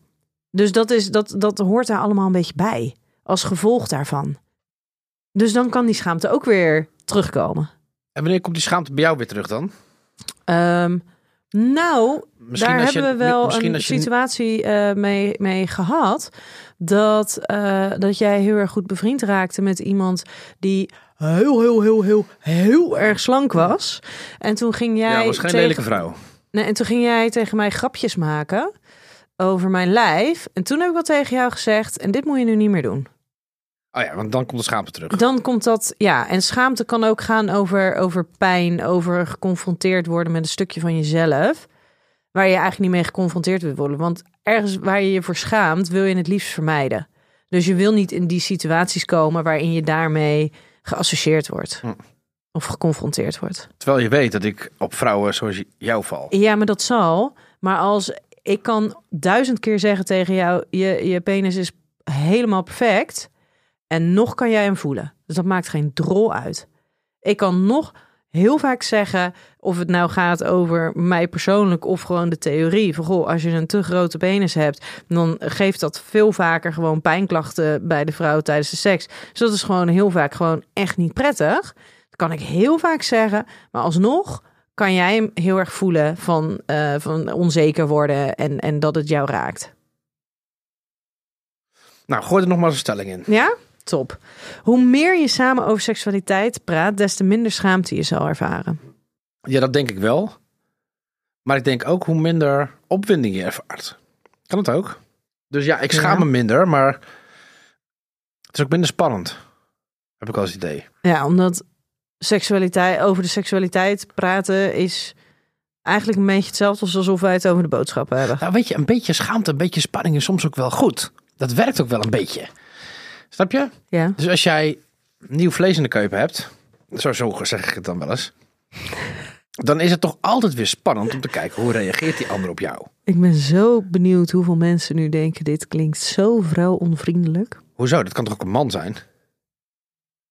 B: dus dat, is, dat, dat hoort daar allemaal een beetje bij. Als gevolg daarvan. Dus dan kan die schaamte ook weer terugkomen.
C: En wanneer komt die schaamte bij jou weer terug dan?
B: Ehm, nou,
C: Misschien
B: daar
C: als je-
B: hebben we wel een
C: je-
B: situatie eh, mee, mee gehad. Dat, eh, dat jij heel erg goed bevriend raakte met iemand die heel, heel, heel, heel, heel erg slank was. En toen ging jij.
C: Ja, was geen
B: tegen-
C: lelijke vrouw.
B: Nee, en toen ging jij tegen mij grapjes maken over mijn lijf. En toen heb ik wat tegen jou gezegd. En dit moet je nu niet meer doen.
C: Oh ja, want dan komt de schaamte terug.
B: Dan komt dat, ja, en schaamte kan ook gaan over, over pijn, over geconfronteerd worden met een stukje van jezelf, waar je eigenlijk niet mee geconfronteerd wil worden. Want ergens waar je je voor schaamt, wil je het liefst vermijden. Dus je wil niet in die situaties komen waarin je daarmee geassocieerd wordt.
C: Hm.
B: Of geconfronteerd wordt.
C: Terwijl je weet dat ik op vrouwen zoals jou val.
B: Ja, maar dat zal. Maar als ik kan duizend keer zeggen tegen jou, je, je penis is helemaal perfect. En nog kan jij hem voelen. Dus dat maakt geen drol uit. Ik kan nog heel vaak zeggen, of het nou gaat over mij persoonlijk of gewoon de theorie. Van goh, als je een te grote penis hebt, dan geeft dat veel vaker gewoon pijnklachten bij de vrouw tijdens de seks. Dus dat is gewoon heel vaak gewoon echt niet prettig. Dat kan ik heel vaak zeggen, maar alsnog kan jij hem heel erg voelen van, eh, van onzeker worden en, en dat het jou raakt.
C: Nou, gooi er nog maar eens een stelling in.
B: Ja? Top. Hoe meer je samen over seksualiteit praat, des te minder schaamte je zal ervaren.
C: Ja, dat denk ik wel. Maar ik denk ook hoe minder opwinding je ervaart. Kan het ook? Dus ja, ik schaam
B: Ja.
C: me minder, maar het is ook minder spannend. Heb ik al eens het idee.
B: Ja, omdat seksualiteit, over de seksualiteit praten is eigenlijk een beetje hetzelfde als alsof wij het over de boodschappen hebben.
C: Nou, weet je, een beetje schaamte, een beetje spanning is soms ook wel goed. Dat werkt ook wel een beetje. Snap je?
B: Ja.
C: Dus als jij nieuw vlees in de keuken hebt, zo, zo zeg ik het dan wel eens, dan is het toch altijd weer spannend om te kijken hoe reageert die ander op jou.
B: Ik ben zo benieuwd hoeveel mensen nu denken: dit klinkt zo vrouwonvriendelijk.
C: Hoezo? Dat kan toch ook een man zijn?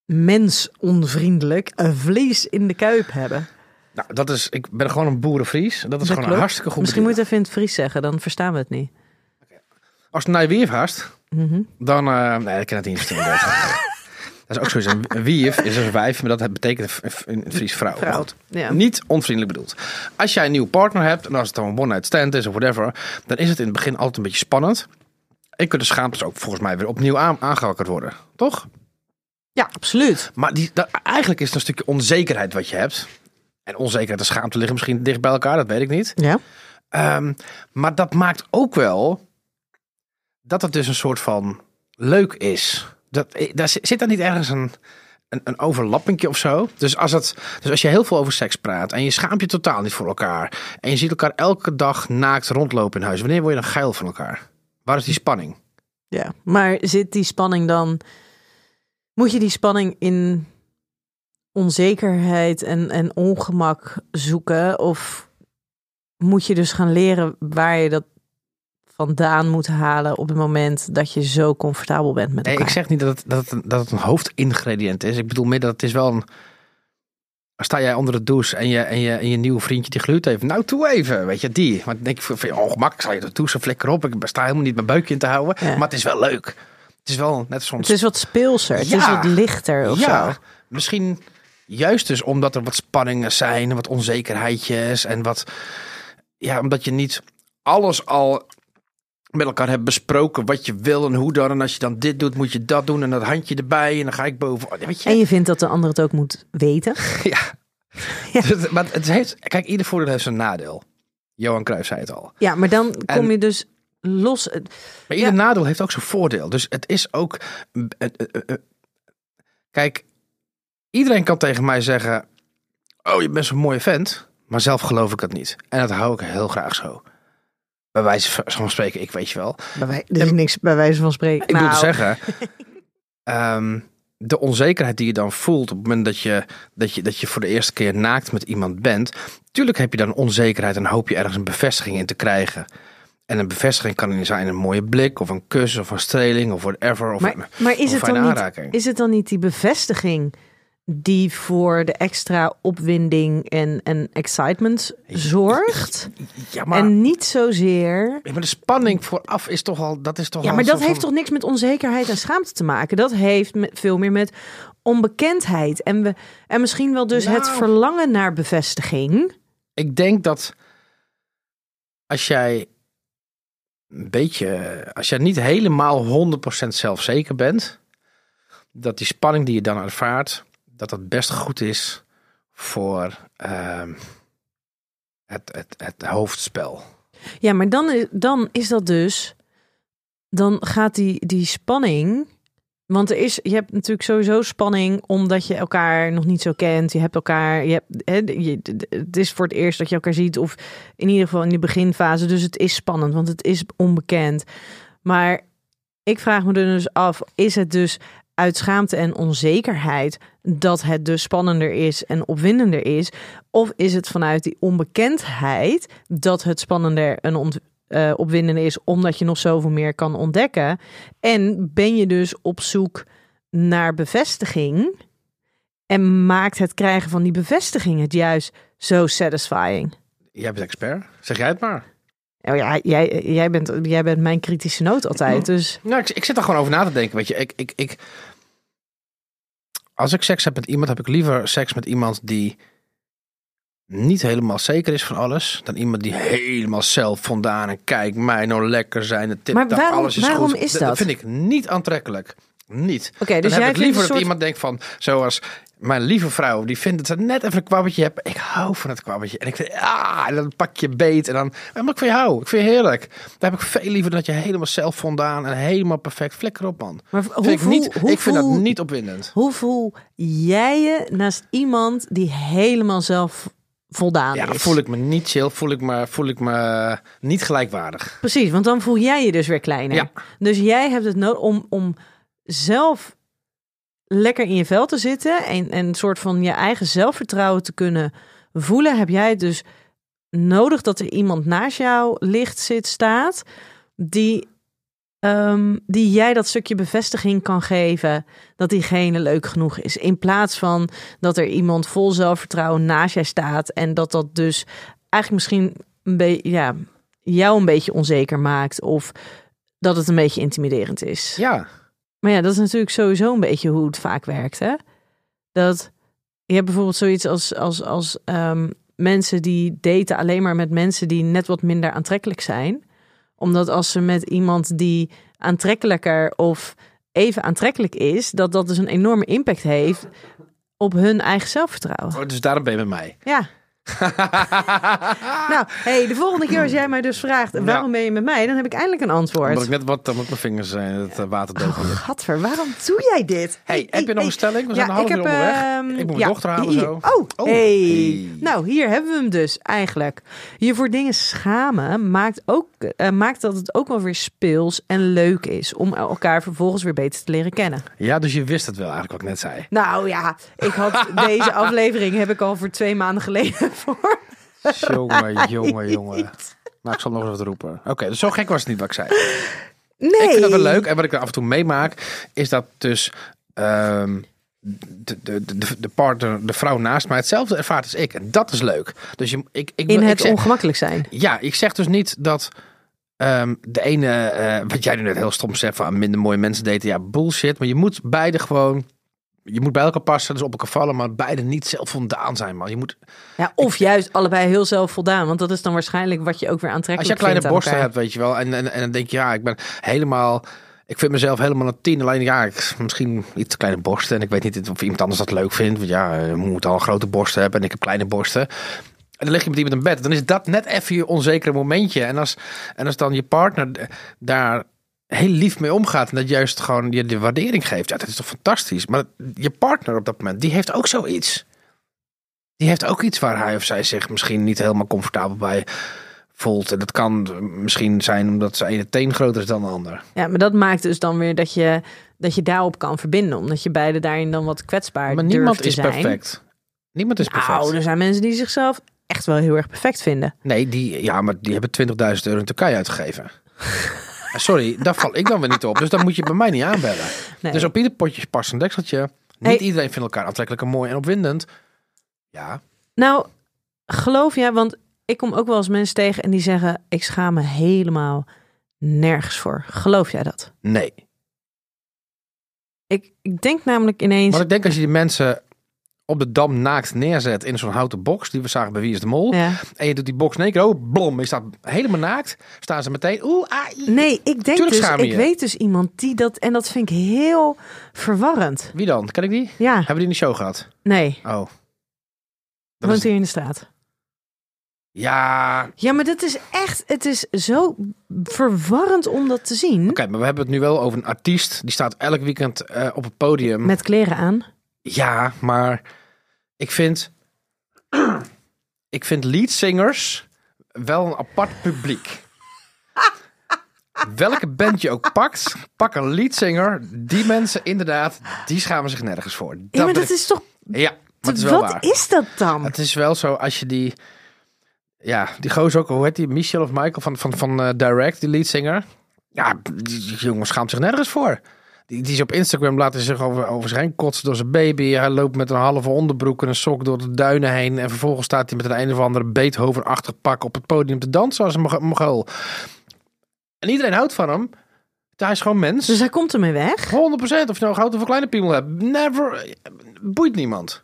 B: Mensonvriendelijk, een vlees in de kuip hebben.
C: Nou, dat is, ik ben gewoon een boerenvries. Dat is gewoon
B: klopt.
C: een hartstikke goed
B: Misschien moet je even in het Fries zeggen, dan verstaan we het niet.
C: Als het naar haast,
B: Mhm.
C: dan... eh, nee, ik ken het niet dat is ook zoiets. Een wief is een wijf, maar dat betekent het Fries vrouw.
B: Ja.
C: Niet onvriendelijk bedoeld. Als jij een nieuwe partner hebt, en als het dan een one-night stand is of whatever, dan is het in het begin altijd een beetje spannend. En kunnen de schaamtes ook volgens mij weer opnieuw aan, aangewakkerd worden. Toch?
B: ja, absoluut.
C: Maar die, dat, eigenlijk is het een stukje onzekerheid wat je hebt. En onzekerheid en schaamte liggen misschien dicht bij elkaar, dat weet ik niet.
B: Ja.
C: Ehm, maar dat maakt ook wel dat het dus een soort van leuk is. Dat, eh, daar zit daar niet ergens een, een, een of zo. Dus als, het, dus als je heel veel over seks praat en je schaamt je totaal niet voor elkaar. En je ziet elkaar elke dag naakt rondlopen in huis. Wanneer word je dan geil van elkaar? Waar is die spanning?
B: Ja, maar zit die spanning dan... Moet je die spanning in onzekerheid en, en ongemak zoeken? Of moet je dus gaan leren waar je dat vandaan moet halen op het moment dat je zo comfortabel bent met
C: Nee,
B: elkaar?
C: ik zeg niet dat het, dat, het, dat het een hoofdingrediënt is. Ik bedoel meer dat het is wel een... Sta jij onder de douche en je, en je, en je nieuwe vriendje die gluurt even. Nou, toe even, weet je, die. Want dan denk ik, van, oh, gemak, ik zal je de douche flikker op. Ik sta helemaal niet mijn buikje in te houden.
B: Ja.
C: Maar het is wel leuk. Het is wel net soms...
B: Het is wat speelser, het is wat lichter of
C: ja,
B: zo.
C: misschien juist dus omdat er wat spanningen zijn wat onzekerheidjes en wat... Ja, omdat je niet alles al met elkaar hebt besproken wat je wil en hoe dan. En als je dan dit doet, moet je dat doen en dat handje erbij en dan ga ik boven. Weet je?
B: En je vindt dat de ander het ook moet weten.
C: Ja.
B: Ja.
C: Dus, maar het heeft, kijk, ieder voordeel heeft zijn nadeel. Johan Cruijff zei het al.
B: Ja, maar dan
C: En-
B: kom je dus los.
C: Maar ieder nadeel heeft ook zijn voordeel. Dus het is ook. eh, eh, eh, eh, Kijk, iedereen kan tegen mij zeggen: Oh, je bent zo'n mooie vent. Maar zelf geloof ik het niet. En dat hou ik heel graag zo. Bij wijze van spreken, ik weet je wel.
B: Bij wij, er is niks bij wijze van spreken.
C: Ik wil
B: Nou,
C: zeggen, ehm, de onzekerheid die je dan voelt op het moment dat je, dat, je, dat je voor de eerste keer naakt met iemand bent. Tuurlijk heb je dan onzekerheid en hoop je ergens een bevestiging in te krijgen. En een bevestiging kan zijn een mooie blik of een kus of een streling of whatever. Of een,
B: Maar, maar is,
C: of
B: het dan niet, is het dan niet die bevestiging die voor de extra opwinding en, en excitement zorgt?
C: ja, maar,
B: En niet zozeer.
C: ja, maar de spanning vooraf is toch al. Dat is toch
B: Ja, maar dat heeft
C: van-
B: toch niks met onzekerheid en schaamte te maken? Dat heeft met, veel meer met onbekendheid. En, we, en misschien wel dus het
C: Nou.
B: verlangen naar bevestiging.
C: Ik denk dat als jij een beetje, als jij niet helemaal 100% zelfzeker bent, dat die spanning die je dan ervaart, dat dat best goed is voor ehm, het, het, het hoofdspel.
B: Ja, maar dan, is- dan is dat dus. Dan gaat die, die spanning. Want er is, je hebt natuurlijk sowieso spanning omdat je elkaar nog niet zo kent. Je hebt elkaar. Je hebt, hè, het is voor het eerst dat je elkaar ziet. Of in ieder geval in de beginfase. Dus het is spannend, want het is onbekend. Maar ik vraag me er dus af: is het dus uit schaamte en onzekerheid dat het dus spannender is en opwindender is? Of is het vanuit die onbekendheid dat het spannender en ont, eh, opwindender is, omdat je nog zoveel meer kan ontdekken? En ben je dus op zoek naar bevestiging? En maakt het krijgen van die bevestiging het juist zo satisfying?
C: Jij bent expert. Zeg jij het maar.
B: Oh ja, jij, jij, bent, jij bent mijn kritische noot altijd. Dus
C: Nou, ik, ik zit er gewoon over na te denken. Weet je, ik, ik, ik, als ik seks heb met iemand, heb ik liever seks met iemand die niet helemaal zeker is van alles, dan iemand die helemaal zelf vandaan en kijk mij nou lekker zijn. Het tip,
B: Maar waarom-
C: alles is
B: waarom
C: goed.
B: is
C: dat?
B: dat?
C: vind ik niet aantrekkelijk. Niet.
B: Oké,
C: dan
B: dus
C: heb
B: jij
C: ik
B: vindt
C: liever dat
B: soort-
C: iemand denkt van, zoals mijn lieve vrouw, die vindt dat ze net even een kwabbetje hebt. Ik hou van het kwabbetje. En ik vind, ah, en dan pak je beet en dan, maar ik van jou. Ik vind je heerlijk. Daar heb ik veel liever dan dat je helemaal zelf vandaan en helemaal perfect. Flikker op, man.
B: maar
C: Vind
B: hoe
C: ik, niet,
B: hoe
C: ik vind dat niet opwindend.
B: Hoe voel jij je naast iemand die helemaal zelf voldaan
C: Ja,
B: is?
C: voel ik me niet chill, voel ik me, voel ik me niet gelijkwaardig.
B: Precies, want dan voel jij je dus weer kleiner.
C: Ja.
B: Dus jij hebt het nodig om, om zelf lekker in je vel te zitten en, en een soort van je eigen zelfvertrouwen te kunnen voelen, heb jij dus nodig dat er iemand naast jou ligt, zit, staat, die, ehm, die jij dat stukje bevestiging kan geven dat diegene leuk genoeg is. In plaats van dat er iemand vol zelfvertrouwen naast jij staat en dat dat dus eigenlijk misschien een ja, jou een beetje onzeker maakt of dat het een beetje intimiderend is.
C: Ja,
B: Maar ja, dat is natuurlijk sowieso een beetje hoe het vaak werkt. Hè? Dat je hebt bijvoorbeeld zoiets als, als, als ehm, mensen die daten alleen maar met mensen die net wat minder aantrekkelijk zijn. Omdat als ze met iemand die aantrekkelijker of even aantrekkelijk is, dat dat dus een enorme impact heeft op hun eigen zelfvertrouwen.
C: oh, dus daarom ben je met mij.
B: Ja. nou, hey, de volgende keer als jij mij dus vraagt waarom ben je met mij, dan heb ik eindelijk een antwoord.
C: Omdat ik net wat dan met mijn vingers zijn het eh, water.
B: Gadver, waarom doe jij dit?
C: Hey, heb je nog een stelling? We zijn een half
B: ik
C: uur
B: heb,
C: onderweg.
B: ehm,
C: Ik moet mijn
B: ja,
C: dochter halen
B: hier.
C: zo.
B: Oh,
C: Oh,
B: hey. Nou, hier hebben we hem dus eigenlijk. Je voor dingen schamen maakt, ook, eh, maakt dat het ook wel weer speels en leuk is om elkaar vervolgens weer beter te leren kennen.
C: Ja, dus je wist het wel eigenlijk wat ik net zei.
B: Nou ja, ik had deze aflevering heb ik al voor twee maanden geleden voor.
C: Jongen, jongen, jongen. Nou, ik zal nog eens wat roepen. Oké, dus zo gek was het niet wat ik zei.
B: Nee.
C: Ik vind dat wel leuk. En wat ik er af en toe meemaak, is dat dus ehm, de, de, de, de partner, de vrouw naast mij hetzelfde ervaart als ik. En dat is leuk. Dus je, ik, ik,
B: In
C: ik
B: het
C: zeg,
B: ongemakkelijk zijn.
C: Ja, ik zeg dus niet dat ehm, de ene, eh, wat jij nu net heel stom zegt, van minder mooie mensen daten. Ja, bullshit. Maar je moet beide gewoon, je moet bij elkaar passen, dus op elkaar vallen, maar beide niet zelfvoldaan zijn, man. Je moet,
B: Ja, of juist allebei heel zelfvoldaan. Want dat is dan waarschijnlijk wat je ook weer
C: als je
B: aantrekkelijk
C: kleine borsten hebt, weet je wel, en, en, en dan denk je, ja, ik ben helemaal... Ik vind mezelf helemaal een tien. Alleen ja, ik, misschien iets kleine borsten. En ik weet niet of iemand anders dat leuk vindt. Want ja, je moet al grote borsten hebben en ik heb kleine borsten. En dan lig je met iemand in bed. Dan is dat net even je onzekere momentje. En als, en als dan je partner daar heel lief mee omgaat. En dat juist gewoon je de waardering geeft. Ja, dat is toch fantastisch. Maar je partner op dat moment, die heeft ook zoiets. Die heeft ook iets waar hij of zij zich misschien niet helemaal comfortabel bij voelt. En dat kan misschien zijn omdat zijn ene teen groter is dan de ander.
B: Ja, maar dat maakt dus dan weer dat je, dat je daarop kan verbinden. Omdat je beide daarin dan wat kwetsbaar
C: Maar niemand is
B: zijn.
C: perfect. Niemand is perfect.
B: Nou, er zijn mensen die zichzelf echt wel heel erg perfect vinden.
C: Nee, die, ja, maar die hebben 20.000 euro in Turkije uitgegeven. Sorry, daar val ik dan weer niet op. Dus dan moet je bij mij niet aanbellen.
B: Nee.
C: Dus op ieder potje past een dekseltje. Niet
B: Hey.
C: iedereen vindt elkaar aantrekkelijk en mooi en opwindend. Ja,
B: Nou, geloof jij, want ik kom ook wel eens mensen tegen en die zeggen: Ik schaam me helemaal nergens voor. Geloof jij dat?
C: nee.
B: Ik, ik denk namelijk ineens.
C: Maar ik denk als je die mensen op de dam naakt neerzet in zo'n houten box, die we zagen bij Wie is de Mol.
B: Ja.
C: En je doet die box in één keer, oh, blom, je staat helemaal naakt. Staan ze meteen, oeh, ah.
B: Nee, ik denk dus, ik weet dus iemand die dat, en dat vind ik heel verwarrend.
C: Wie dan? Ken ik die?
B: Ja,
C: Hebben die in de show gehad?
B: nee,
C: Oh. Dat
B: woont
C: is-
B: hier in de straat.
C: Ja,
B: Ja, maar dat is echt, het is zo verwarrend om dat te zien.
C: oké, maar we hebben het nu wel over een artiest. Die staat elk weekend eh, op het podium.
B: Met kleren aan.
C: Ja, maar ik vind, ik vind leadsingers wel een apart publiek. Welke band je ook pakt, pak een leadsinger. Die mensen inderdaad, die schamen zich nergens voor. Dat
B: Ja, maar dat
C: ik-
B: is toch,
C: ja, maar het is wel
B: wat
C: waar.
B: is dat dan?
C: Het is wel zo als je die, ja, die gozer ook, hoe heet die, Michel of Michael van, van, van eh, Direct, die leadsinger. Ja, die jongen schaamt zich nergens voor. Die, die is op Instagram laten zich over, over zich heen kotsen door zijn baby. Hij loopt met een halve onderbroek en een sok door de duinen heen. En vervolgens staat hij met een een of andere Beethoven-achtig pak op het podium te dansen als een Mog- Mongool. En iedereen houdt van hem. Hij is gewoon mens.
B: Dus hij komt ermee weg.
C: 100% of je nou een grote of een kleine piemel hebt. Never. Boeit niemand.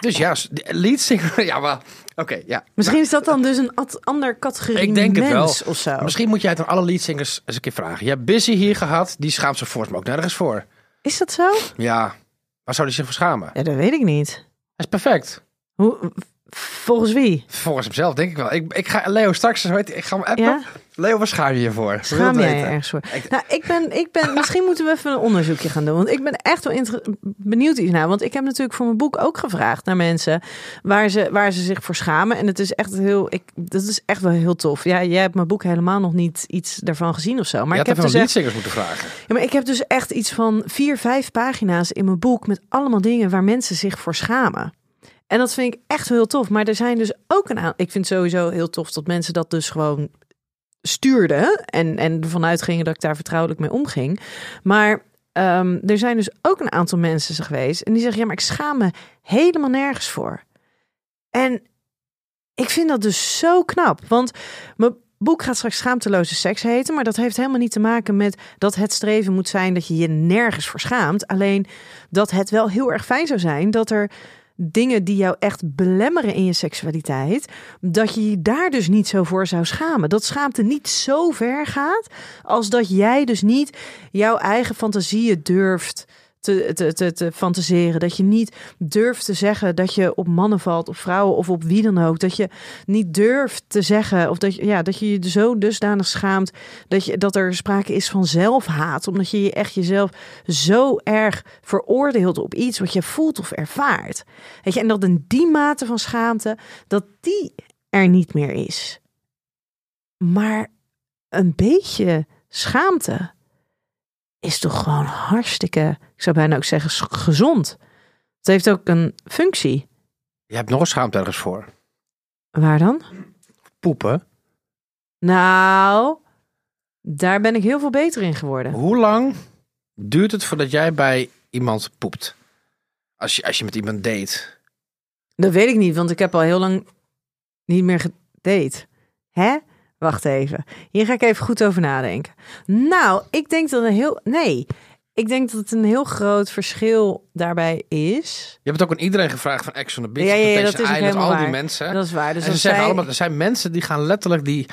C: Dus ja, lead singer. Ja, maar. Oké, ja.
B: Misschien is dat dan dus een ander categorie
C: Ik denk het wel.
B: of zo.
C: Misschien moet jij het aan alle leadsingers eens een keer vragen. Je hebt Busy hier gehad. Die schaamt zich volgens mij ook nergens voor.
B: Is dat zo?
C: Ja. Waar zou hij zich voor schamen? Hij
B: Ja, dat weet ik niet.
C: is perfect.
B: Hoe, volgens wie?
C: Volgens hemzelf denk ik wel. Ik, ik ga Leo straks, weet ik ga hem appen.
B: Ja?
C: Leo, waar schaam je je voor?
B: Schaam jij je ergens voor?
C: Ik-
B: Nou, ik ben, ik ben, misschien moeten we even een onderzoekje gaan doen. Want ik ben echt wel benieuwd hiernaar. Want ik heb natuurlijk voor mijn boek ook gevraagd naar mensen waar ze, waar ze zich voor schamen. En het is echt heel, ik, dat is echt wel heel tof. Ja, jij hebt mijn boek helemaal nog niet iets daarvan gezien of zo. Maar
C: je
B: ik
C: had
B: heb, dus echt,
C: moeten vragen.
B: ja, maar ik heb dus echt iets van vier, vijf pagina's in mijn boek met allemaal dingen waar mensen zich voor schamen. En dat vind ik echt heel tof. Maar er zijn dus ook een aantal. Ik vind het sowieso heel tof dat mensen dat dus gewoon stuurden. En, en ervan uitgingen dat ik daar vertrouwelijk mee omging. Maar ehm, er zijn dus ook een aantal mensen geweest. En die zeggen: Ja, maar ik schaam me helemaal nergens voor. En ik vind dat dus zo knap. Want mijn boek gaat straks schaamteloze seks heten. Maar dat heeft helemaal niet te maken met dat het streven moet zijn dat je je nergens voor schaamt. Alleen dat het wel heel erg fijn zou zijn dat er dingen die jou echt belemmeren in je seksualiteit, dat je je daar dus niet zo voor zou schamen. Dat schaamte niet zo ver gaat als dat jij dus niet jouw eigen fantasieën durft te, te, te, fantaseren. Dat je niet durft te zeggen dat je op mannen valt, op vrouwen of op wie dan ook. Dat je niet durft te zeggen of dat je, ja, dat je je zo dusdanig schaamt dat, je, dat er sprake is van zelfhaat. Omdat je je echt jezelf zo erg veroordeelt op iets wat je voelt of ervaart. Weet je, en dat in die mate van schaamte, dat die er niet meer is. Maar een beetje schaamte is toch gewoon hartstikke, ik zou bijna ook zeggen, gezond. Het heeft ook een functie.
C: Je hebt nog een schaamte ergens voor.
B: Waar dan?
C: Poepen.
B: Nou, daar ben ik heel veel beter in geworden.
C: Hoe lang duurt het voordat jij bij iemand poept? Als je, als je met iemand date.
B: Dat weet ik niet, want ik heb al heel lang niet meer gedate. Hè? Wacht even. Hier ga ik even goed over nadenken. Nou, ik denk dat een heel. Nee. Ik denk dat het een heel groot verschil daarbij is.
C: Je hebt het ook aan iedereen gevraagd van Ex on the Beach.
B: Ja, ja, dat is helemaal
C: al die mensen.
B: Dat is waar. Dus
C: en ze zeggen allemaal, er zijn mensen die gaan letterlijk, die,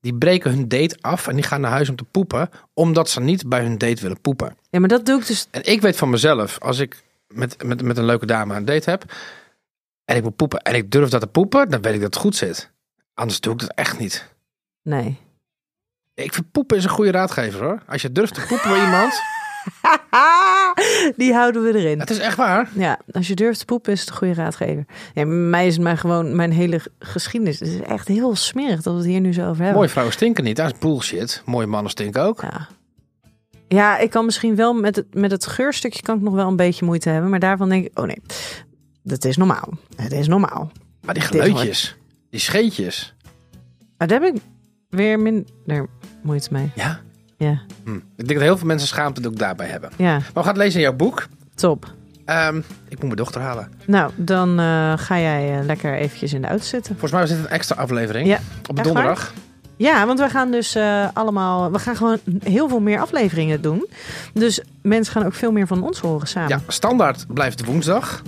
C: die breken hun date af en die gaan naar huis om te poepen. Omdat ze niet bij hun date willen poepen.
B: Ja, maar dat doe ik dus.
C: En ik weet van mezelf, als ik met, met, met een leuke dame een date heb. En ik wil poepen en ik durf dat te poepen, dan weet ik dat het goed zit. Anders doe ik dat echt niet.
B: Nee.
C: Ik vind poepen is een goede raadgever hoor. Als je durft te poepen bij iemand.
B: Die houden we erin.
C: Het is echt waar.
B: Ja, als je durft te poepen is het een goede raadgever. Ja, mij is maar gewoon mijn hele geschiedenis. Het is echt heel smerig dat we het hier nu zo over hebben.
C: Mooie vrouwen stinken niet. Dat is bullshit. Mooie mannen stinken ook.
B: Ja. Ja, ik kan misschien wel met het, met het geurstukje kan ik nog wel een beetje moeite hebben. Maar daarvan denk ik, oh nee, dat is normaal. Het is normaal.
C: Maar die geluidjes. Die scheetjes.
B: Daar heb ik weer minder moeite mee.
C: Ja.
B: Ja,
C: Hm. Ik denk dat heel veel mensen schaamte ook daarbij hebben.
B: ja
C: Maar we gaan het lezen in jouw boek.
B: top.
C: Ehm, ik moet mijn dochter halen.
B: Nou, dan eh, ga jij eh, lekker eventjes in de auto zitten.
C: Volgens mij dit een extra aflevering.
B: Ja,
C: Op donderdag.
B: Ja, want we gaan dus eh, allemaal... We gaan gewoon heel veel meer afleveringen doen. Dus mensen gaan ook veel meer van ons horen samen.
C: Ja, standaard blijft woensdag.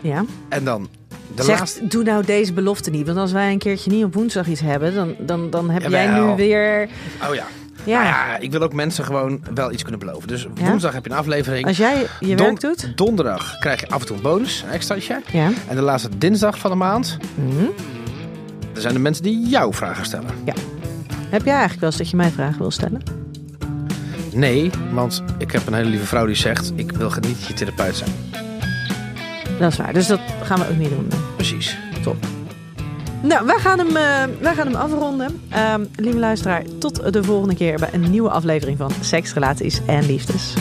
B: ja.
C: En dan de
B: zeg,
C: laatste.
B: doe nou deze belofte niet. Want als wij een keertje niet op woensdag iets hebben... dan, dan, dan heb jij nu weer...
C: Oh ja.
B: Ja,
C: ja, ik wil ook mensen gewoon wel iets kunnen beloven. Dus
B: Ja?
C: woensdag heb je een aflevering.
B: als jij je
C: Don-
B: werk doet...
C: Donderdag krijg je af en toe een bonus, een extraatje.
B: Ja.
C: En de laatste dinsdag van de maand,
B: Mhm.
C: er zijn de mensen die jouw vragen stellen.
B: Heb jij eigenlijk wel eens dat je mij vragen wil stellen?
C: Nee, want ik heb een hele lieve vrouw die zegt, ik wil niet je therapeut zijn.
B: Dat is waar. Dus dat gaan we ook niet doen.
C: Precies.
B: Top. Nou, wij gaan hem, eh, wij gaan hem afronden. Ehm, lieve luisteraar, tot de volgende keer bij een nieuwe aflevering van Seks, Relaties en Liefdes.